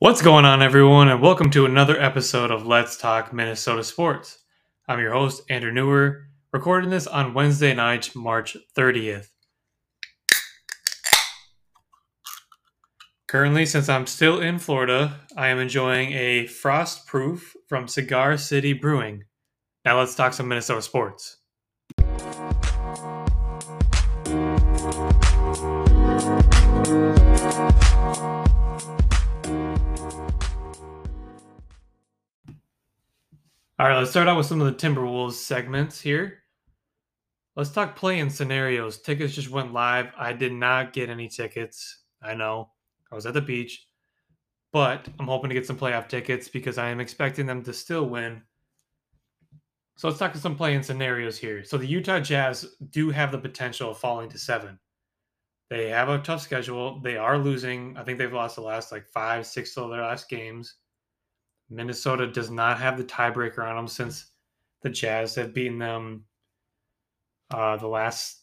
What's going on, everyone, and welcome to another episode of Let's Talk Minnesota Sports. I'm your host, Andrew Newer, recording this on Wednesday night, March 30th. Currently, since I'm still in Florida, I am enjoying a frost proof from Cigar City Brewing. Now, let's talk some Minnesota sports. All right, let's start out with some of the Timberwolves segments here. Let's talk play-in scenarios. Tickets just went live. I did not get any tickets. I know. I was at the beach. But I'm hoping to get some playoff tickets because I am expecting them to still win. So let's talk to some play-in scenarios here. So the Utah Jazz do have the potential of falling to seven. They have a tough schedule. They are losing. I think they've lost the last like five, six of their last games. Minnesota does not have the tiebreaker on them since the Jazz have beaten them uh, the last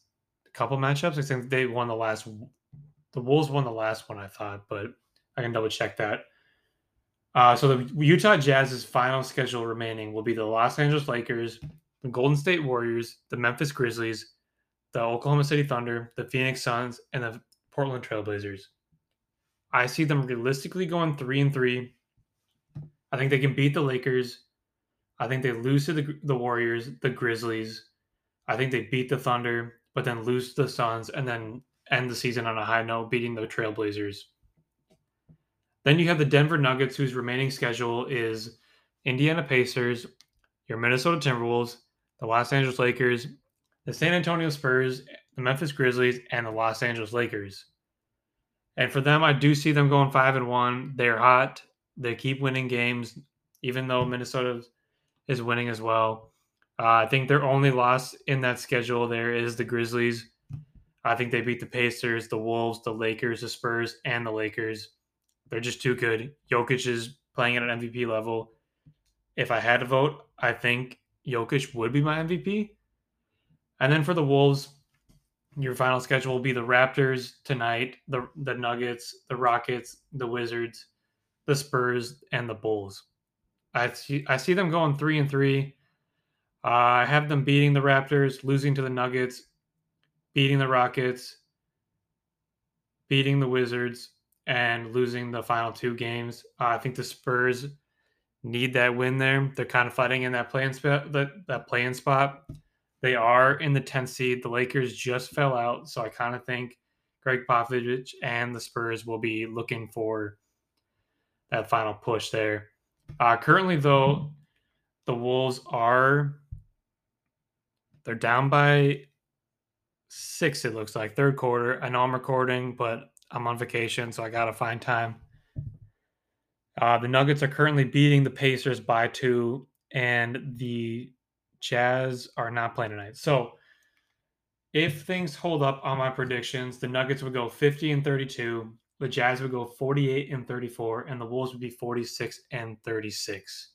couple matchups. I think they won the last. The Wolves won the last one, I thought, but I can double check that. Uh, so the Utah Jazz's final schedule remaining will be the Los Angeles Lakers, the Golden State Warriors, the Memphis Grizzlies, the Oklahoma City Thunder, the Phoenix Suns, and the Portland Trailblazers. I see them realistically going three and three I think they can beat the Lakers. I think they lose to the, the Warriors, the Grizzlies. I think they beat the Thunder, but then lose to the Suns and then end the season on a high note, beating the Trailblazers. Then you have the Denver Nuggets, whose remaining schedule is Indiana Pacers, your Minnesota Timberwolves, the Los Angeles Lakers, the San Antonio Spurs, the Memphis Grizzlies, and the Los Angeles Lakers. And for them, I do see them going five and one. They're hot. They keep winning games, even though Minnesota is winning as well. Uh, I think their only loss in that schedule there is the Grizzlies. I think they beat the Pacers, the Wolves, the Lakers, the Spurs, and the Lakers. They're just too good. Jokic is playing at an MVP level. If I had to vote, I think Jokic would be my MVP. And then for the Wolves, your final schedule will be the Raptors tonight, the the Nuggets, the Rockets, the Wizards, the Spurs, and the Bulls. I see, I see them going three and three. Uh, I have them beating the Raptors, losing to the Nuggets, beating the Rockets, beating the Wizards, and losing the final two games. Uh, I think the Spurs need that win there. They're kind of fighting in that play-in spot. That that play-in spot. They are in the 10th seed. The Lakers just fell out, so I kind of think Gregg Popovich and the Spurs will be looking for that final push there. Uh, currently, though, the Wolves are they're down by six. It looks like third quarter. I know I'm recording, but I'm on vacation, so I gotta find time. Uh, the Nuggets are currently beating the Pacers by two, and the Jazz are not playing tonight. So, if things hold up on my predictions, the Nuggets would go 50 and 32 the Jazz would go 48 and 34, and the Wolves would be 46 and 36.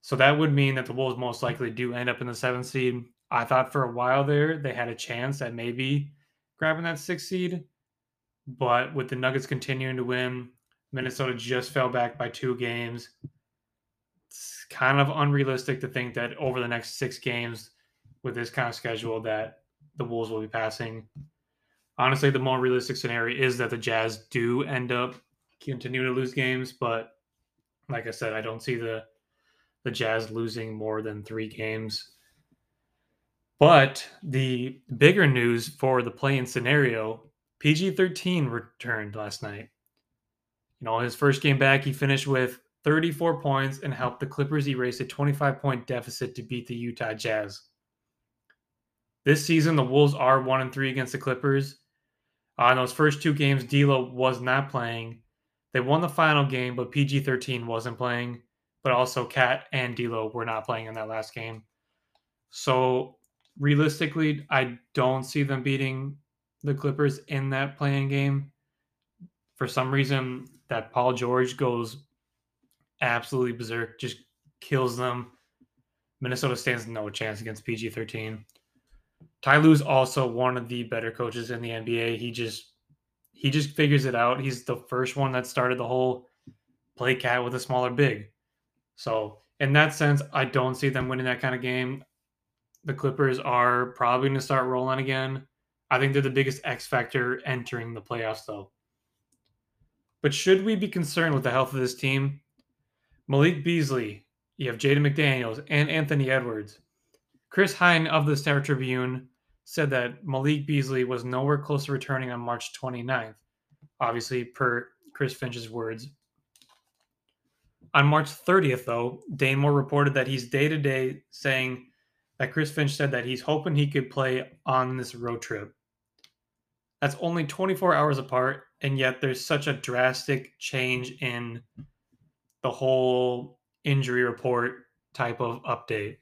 So that would mean that the Wolves most likely do end up in the seventh seed. I thought for a while there they had a chance at maybe grabbing that sixth seed, but with the Nuggets continuing to win, Minnesota just fell back by two games. It's kind of unrealistic to think that over the next six games, with this kind of schedule, that the Wolves will be passing honestly, the more realistic scenario is that the Jazz do end up continuing to lose games, but like I said, I don't see the the Jazz losing more than three games. But the bigger news for the play-in scenario, PG 13 returned last night. You know, his first game back, he finished with 34 points and helped the Clippers erase a 25 point deficit to beat the Utah Jazz. This season, the Wolves are 1 and 3 against the Clippers, uh, in those first two games, D'Lo was not playing. They won the final game, but PG thirteen wasn't playing. But also, KAT and D'Lo were not playing in that last game. So realistically, I don't see them beating the Clippers in that play-in game. For some reason, that Paul George goes absolutely berserk, just kills them. Minnesota stands no chance against PG 13. Ty Lue's also one of the better coaches in the NBA. He just he just figures it out. He's the first one that started the whole play cat with a smaller big. So in that sense, I don't see them winning that kind of game. The Clippers are probably going to start rolling again. I think they're the biggest X factor entering the playoffs, though. But should we be concerned with the health of this team? Malik Beasley, you have Jaden McDaniels, and Anthony Edwards. Chris Hine of the Star Tribune said that Malik Beasley was nowhere close to returning on March 29th, obviously, per Chris Finch's words. On March 30th, though, Dane Moore reported that he's day to day saying that Chris Finch said that he's hoping he could play on this road trip. That's only 24 hours apart, and yet there's such a drastic change in the whole injury report type of update.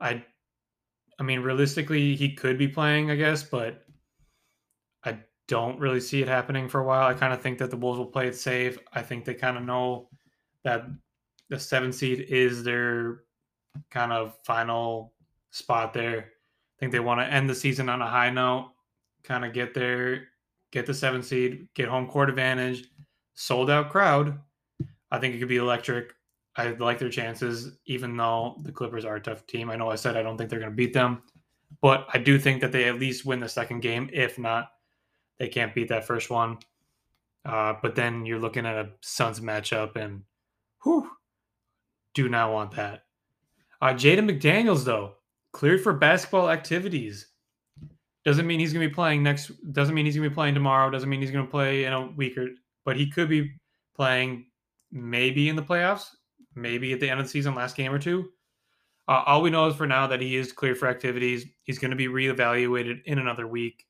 I I mean realistically he could be playing, I guess, but I don't really see it happening for a while. I kind of think that the Wolves will play it safe. I think they kind of know that the 7 seed is their kind of final spot there. I think they want to end the season on a high note, kind of get there, get the 7 seed, get home court advantage, sold out crowd. I think it could be electric. I like their chances, even though the Clippers are a tough team. I know I said I don't think they're going to beat them, but I do think that they at least win the second game. If not, they can't beat that first one. Uh, but then you're looking at a Suns matchup, and whew, do not want that. Uh, Jaden McDaniels, though, cleared for basketball activities. Doesn't mean he's going to be playing next. Doesn't mean he's going to be playing tomorrow. Doesn't mean he's going to play in a week or. But he could be playing maybe in the playoffs maybe at the end of the season, last game or two. Uh, all we know is for now that he is clear for activities. He's going to be reevaluated in another week.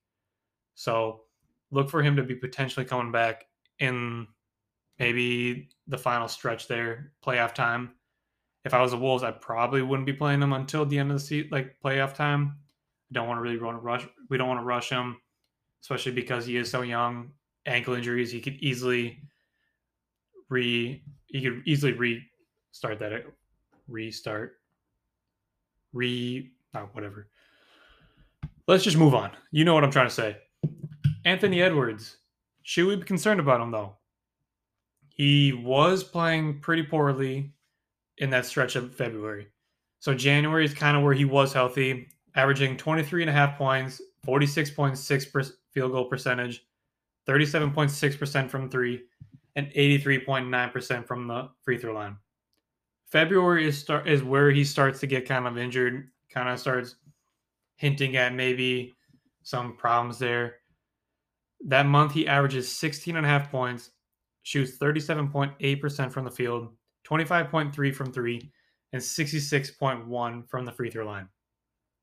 So look for him to be potentially coming back in maybe the final stretch there, playoff time. If I was the Wolves, I probably wouldn't be playing him until the end of the season, like playoff time. I don't want to really rush. We don't want to rush him, especially because he is so young. Ankle injuries, he could easily re he could easily re start that uh, restart re oh, whatever. Let's just move on. You know what i'm trying to say. Anthony edwards should we be concerned about him though? He was playing pretty poorly in that stretch of february. So january is kind of where he was healthy averaging 23 and a half points 46.6 field goal percentage 37.6% from three and 83.9% from the free throw line February is start is where he starts to get kind of injured, kind of starts hinting at maybe some problems there. That month he averages 16 and a half points, shoots 37.8% from the field, 25.3 from 3, and 66.1 from the free throw line.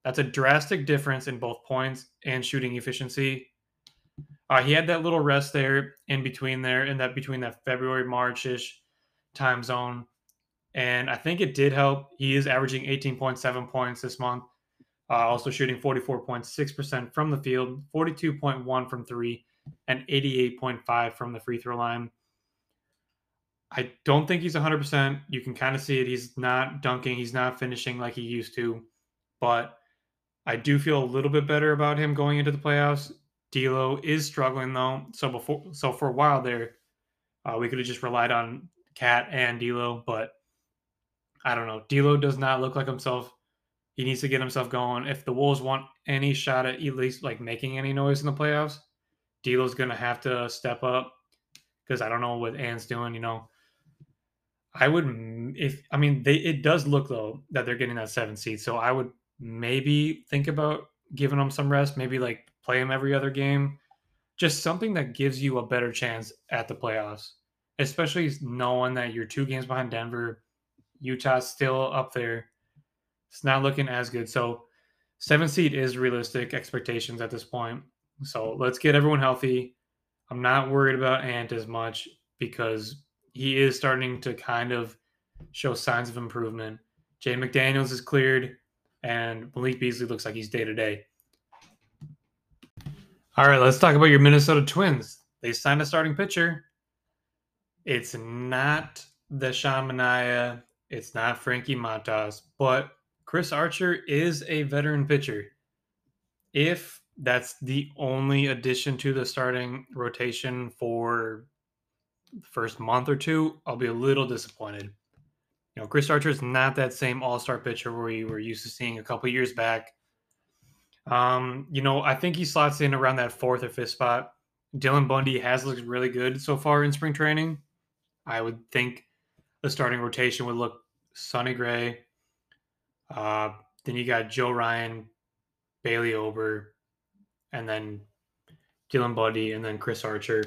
That's a drastic difference in both points and shooting efficiency. Uh, he had that little rest there in between there, in that between that February Marchish time zone and I think it did help. He is averaging 18.7 points this month, uh, also shooting 44.6% from the field, 42.1 from three, and 88.5 from the free throw line. I don't think he's 100%. You can kind of see it. He's not dunking, he's not finishing like he used to, but I do feel a little bit better about him going into the playoffs. D'Lo is struggling though, so before so for a while there, uh, we could have just relied on KAT and D'Lo, but I don't know. D'Lo does not look like himself. He needs to get himself going. If the Wolves want any shot at at least like making any noise in the playoffs, D'Lo's gonna have to step up because I don't know what Ant's doing. You know, I would if I mean they it does look though that they're getting that seven seed, so I would maybe think about giving them some rest. Maybe like play them every other game, just something that gives you a better chance at the playoffs, especially knowing that you're two games behind Denver Utah's still up there. It's not looking as good. So, seven seed is realistic expectations at this point. So, let's get everyone healthy. I'm not worried about Ant as much because he is starting to kind of show signs of improvement. Jay McDaniels is cleared, and Malik Beasley looks like he's day to day. All right, let's talk about your Minnesota Twins. They signed a starting pitcher. It's not the Sean Manaea it's not Frankie Montas, but Chris Archer is a veteran pitcher. If that's the only addition to the starting rotation for the first month or two, I'll be a little disappointed. You know, Chris Archer is not that same all star pitcher we were used to seeing a couple years back. Um, you know, I think he slots in around that fourth or fifth spot. Dylan Bundy has looked really good so far in spring training. I would think the starting rotation would look Sonny Gray. Uh, then you got Joe Ryan, Bailey Ober, and then Dylan Bundy, and then Chris Archer.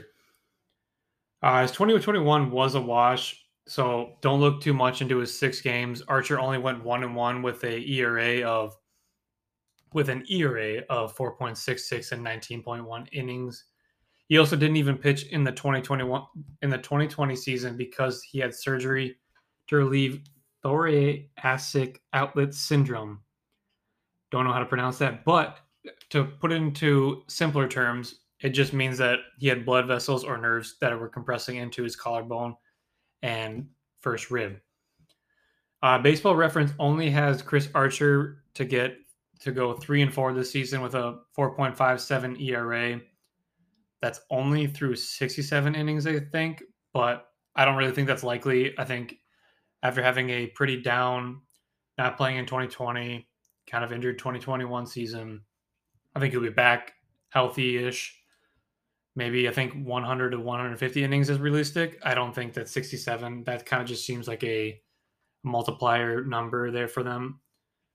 Uh, his 2021 was a wash, so don't look too much into his six games. Archer only went one and one with a ERA of with an ERA of 4.66 and 19.1 innings. He also didn't even pitch in the 2021 in the 2020 season because he had surgery to relieve thoracic outlet syndrome. Don't know how to pronounce that, but to put it into simpler terms, it just means that he had blood vessels or nerves that were compressing into his collarbone and first rib. Uh, Baseball Reference only has Chris Archer to get to go three and four this season with a 4.57 ERA. That's only through 67 innings, I think, but I don't really think that's likely. I think after having a pretty down, not playing in 2020, kind of injured 2021 season, I think he'll be back healthy ish. Maybe I think 100 to 150 innings is realistic. I don't think that 67, that kind of just seems like a multiplier number there for them.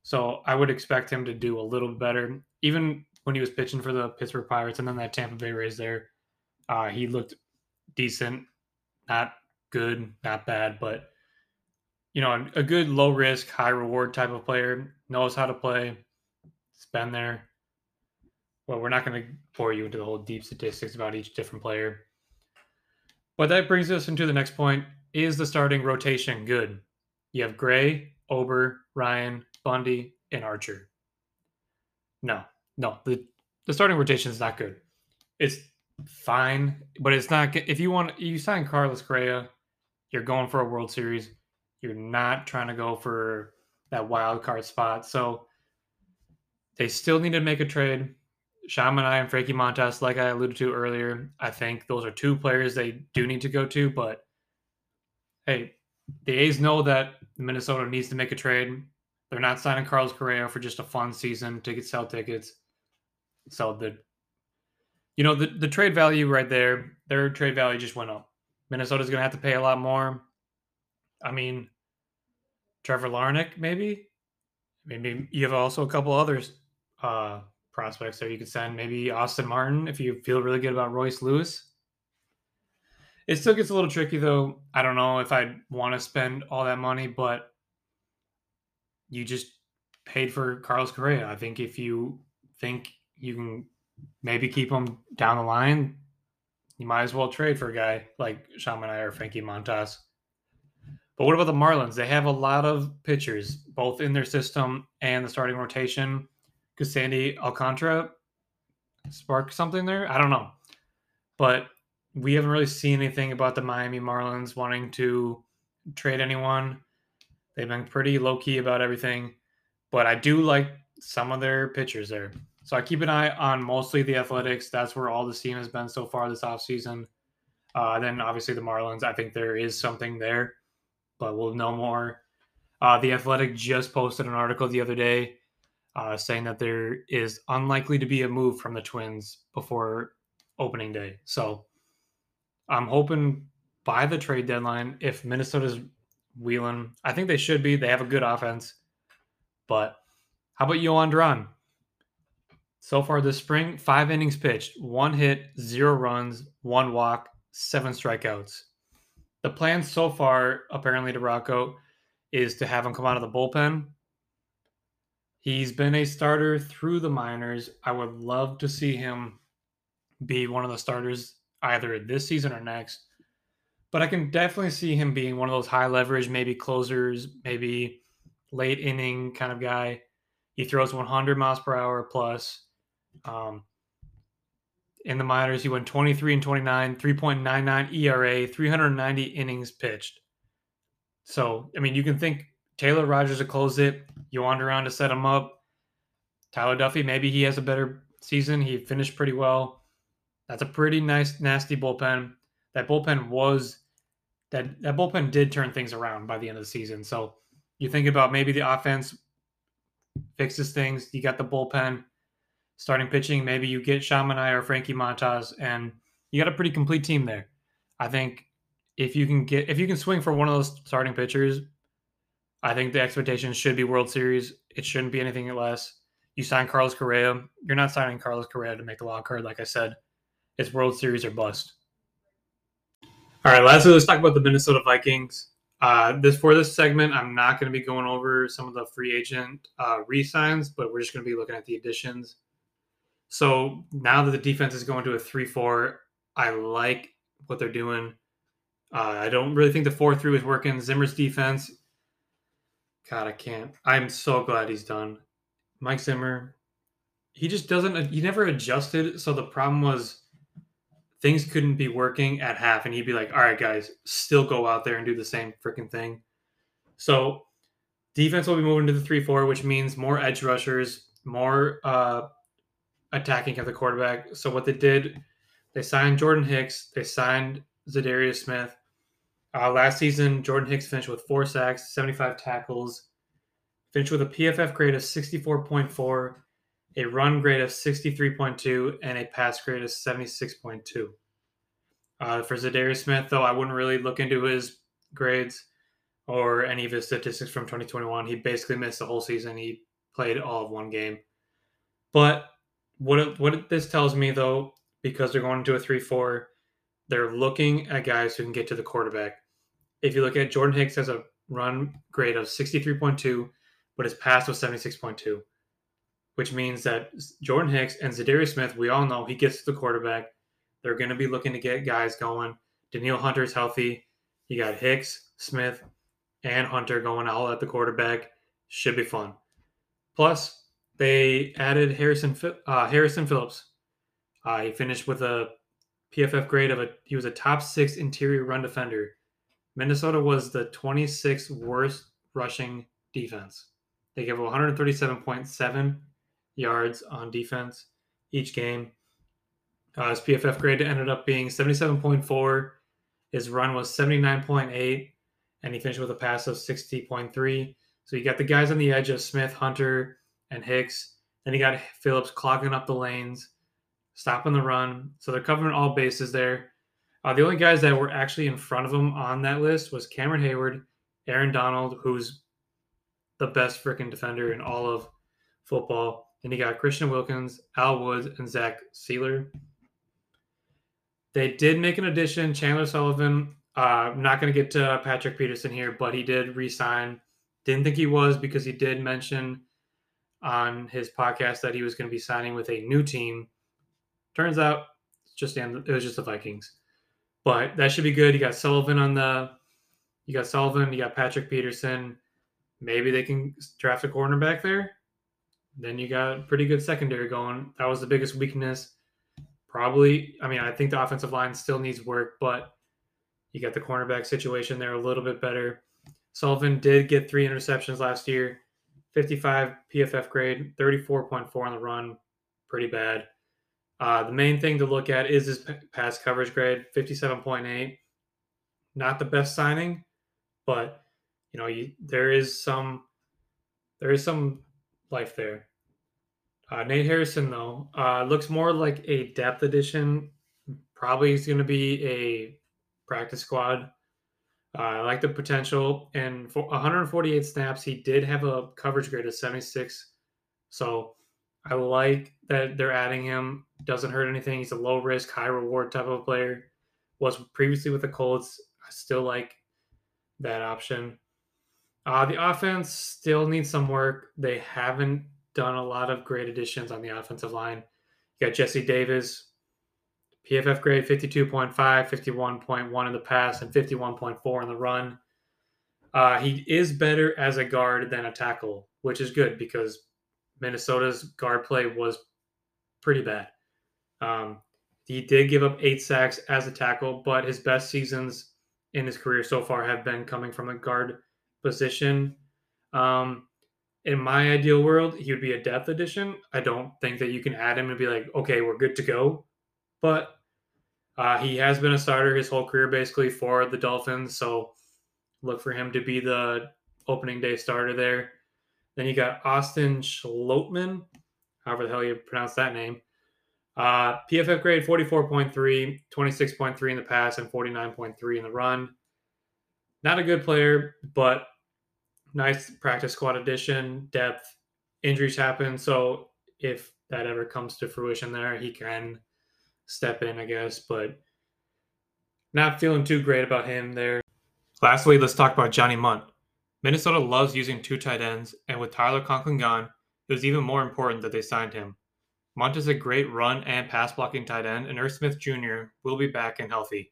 So I would expect him to do a little better. Even when he was pitching for the Pittsburgh Pirates and then that Tampa Bay Rays there, uh, he looked decent, not good, not bad, but you know, a, good low risk, high reward type of player, knows how to play. It's been there. Well, we're not going to pour you into the whole deep statistics about each different player. But that brings us into the next point. Is the starting rotation good? You have Gray, Ober, Ryan, Bundy, and Archer. No, no. The the starting rotation is not good. It's fine, but it's not. If you want, you sign Carlos Correa, you're going for a World Series. You're not trying to go for that wild card spot. So they still need to make a trade. Sean Manaea and Frankie Montas, like I alluded to earlier, I think those are two players they do need to go to. But hey, the A's know that Minnesota needs to make a trade. They're not signing Carlos Correa for just a fun season to get sell tickets. So the you know the, the trade value right there, their trade value just went up. Minnesota's gonna have to pay a lot more. I mean, Trevor Larnach, maybe. Maybe you have also a couple others uh, prospects that you could send. Maybe Austin Martin if you feel really good about Royce Lewis. It still gets a little tricky though. I don't know if I'd want to spend all that money, but you just paid for Carlos Correa. I think if you think you can maybe keep him down the line, you might as well trade for a guy like Sean Manaea or Frankie Montas. But what about the Marlins? They have a lot of pitchers, both in their system and the starting rotation. Could Sandy Alcantara spark something there? I don't know. But we haven't really seen anything about the Miami Marlins wanting to trade anyone. They've been pretty low key about everything. But I do like some of their pitchers there. So I keep an eye on mostly the Athletics. That's where all the steam has been so far this offseason. Uh, then obviously the Marlins. I think there is something there but we'll know more. Uh, the Athletic just posted an article the other day uh, saying that there is unlikely to be a move from the Twins before opening day. So I'm hoping by the trade deadline, if Minnesota's wheeling, I think they should be. They have a good offense. But how about Jhoan Duran? So far this spring, five innings pitched, one hit, zero runs, one walk, seven strikeouts. The plan so far, apparently, to Rocco is to have him come out of the bullpen. He's been a starter through the minors. I would love to see him be one of the starters either this season or next. But I can definitely see him being one of those high leverage, maybe closers, maybe late inning kind of guy. He throws 100 miles per hour plus. Um, in the minors. He went 23 and 29, 3.99 ERA, 390 innings pitched. So, I mean, you can think Taylor Rogers to close it, you wander around to set him up. Tyler Duffey, maybe he has a better season. He finished pretty well. That's a pretty nice, nasty bullpen. that bullpen was that that bullpen did turn things around by the end of the season. So you think about maybe the offense fixes things. You got the bullpen starting pitching. Maybe you get Sean Manaea or Frankie Montas, and you got a pretty complete team there. I think if you can get if you can swing for one of those starting pitchers, I think the expectations should be World Series. It shouldn't be anything less. You sign Carlos Correa. You're not signing Carlos Correa to make a wild card, like I said. It's World Series or bust. All right, lastly, let's talk about the Minnesota Vikings. Uh, this for this segment, I'm not going to be going over some of the free agent uh, re-signs, but we're just going to be looking at the additions. So now that the defense is going to a three-four, I like what they're doing. Uh, I don't really think the four-three is working. Zimmer's defense, God, I can't. I'm so glad he's done. Mike Zimmer, he just doesn't. He never adjusted. So the problem was things couldn't be working at half, and he'd be like, "All right, guys, still go out there and do the same freaking thing." So defense will be moving to the three-four, which means more edge rushers, more uh, attacking at the quarterback. So what they did, they signed Jordan Hicks, they signed Za'Darius Smith. Uh, last season, Jordan Hicks finished with four sacks, 75 tackles, finished with a PFF grade of 64.4 a run grade of 63.2, and a pass grade of 76.2. Uh, for Za'Darius Smith, though, I wouldn't really look into his grades or any of his statistics from 2021. He basically missed the whole season. He played all of one game. But what what this tells me, though, because they're going into a 3 4, they're looking at guys who can get to the quarterback. If you look at Jordan Hicks has a run grade of 63.2, but his pass was 76.2 which means that Jordan Hicks and Za'Darius Smith, we all know he gets to the quarterback. They're going to be looking to get guys going. Danielle Hunter's healthy. You got Hicks, Smith, and Hunter going all at the quarterback. Should be fun. Plus, they added Harrison uh, Harrison Phillips. Uh, he finished with a PFF grade of a he was a top six interior run defender. Minnesota was the 26th worst rushing defense. They gave 137.7 yards on defense each game. Uh, his PFF grade ended up being 77.4. His run was 79.8, and he finished with a pass of 60.3. So you got the guys on the edge of Smith, Hunter, and Hicks. Then you got Phillips clogging up the lanes, stopping the run. So they're covering all bases there. Uh, the only guys that were actually in front of him on that list was Cameron Heyward, Aaron Donald, who's the best freaking defender in all of football, then you got Christian Wilkins, Al Woods, and Zach Sieler. They did make an addition, Chandon Sullivan. Uh, I'm not going to get to Patrick Peterson here, but he did resign. Didn't think he was because he did mention on his podcast that he was going to be signing with a new team. Turns out, just it was just the Vikings, but that should be good. You got Sullivan on the, you got Sullivan, you got Patrick Peterson. Maybe they can draft a cornerback there. Then you got pretty good secondary going. That was the biggest weakness. Probably, I mean, I think the offensive line still needs work, but you got the cornerback situation there a little bit better. Sullivan did get three interceptions last year, 55 PFF grade, 34.4 on the run, pretty bad. Uh, the main thing to look at is his pass coverage grade, 57.8. Not the best signing, but you know, you, there is some there is some life there. Uh, Nate Hairston, though, uh, looks more like a depth addition. Probably is going to be a practice squad. Uh, I like the potential. And for 148 snaps, he did have a coverage grade of 76. So I like that they're adding him. Doesn't hurt anything. He's a low risk, high reward type of player. Was previously with the Colts. I still like that option. Uh, the offense still needs some work. They haven't done a lot of great additions on the offensive line. You got Jesse Davis, PFF grade 52.5, 51.1 in the pass, and 51.4 in the run. Uh, he is better as a guard than a tackle, which is good because Minnesota's guard play was pretty bad. Um, he did give up eight sacks as a tackle, but his best seasons in his career so far have been coming from a guard position. Um, in my ideal world, he would be a depth addition. I don't think that you can add him and be like, okay, we're good to go. But Uh, he has been a starter his whole career basically for the Dolphins, so look for him to be the opening day starter there. Then you got Austin Schlottmann, however the hell you pronounce that name. Uh, PFF grade 44.3, 26.3 in the pass, and 49.3 in the run. Not a good player, but nice practice squad addition, depth. Injuries happen, so if that ever comes to fruition there, he can step in, I guess, but not feeling too great about him there. Lastly, let's talk about Johnny Mundt. Minnesota loves using two tight ends, and with Tyler Conklin gone, it was even more important that they signed him. Mundt is a great run and pass blocking tight end, and Irv Smith Jr. will be back and healthy.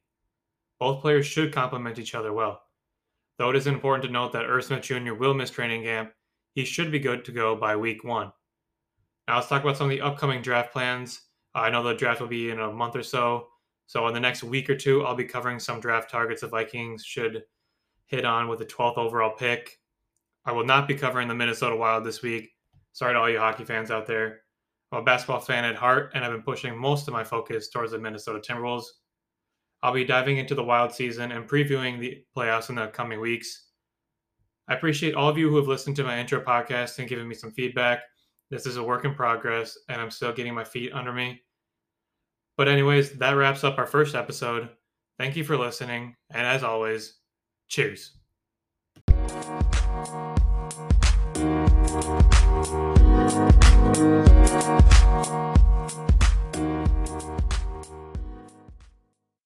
Both players should complement each other well. Though it is important to note that Irv Smith Jr. will miss training camp, he should be good to go by week one. Now let's talk about some of the upcoming draft plans. I know the draft will be in a month or so. So in the next week or two, I'll be covering some draft targets the Vikings should hit on with the 12th overall pick. I will not be covering the Minnesota Wild this week. Sorry to all you hockey fans out there. I'm a basketball fan at heart, and I've been pushing most of my focus towards the Minnesota Timberwolves. I'll be diving into the Wild season and previewing the playoffs in the coming weeks. I appreciate all of you who have listened to my intro podcast and given me some feedback. This is a work in progress, and I'm still getting my feet under me. But, anyways, that wraps up our first episode. Thank you for listening, and as always, cheers.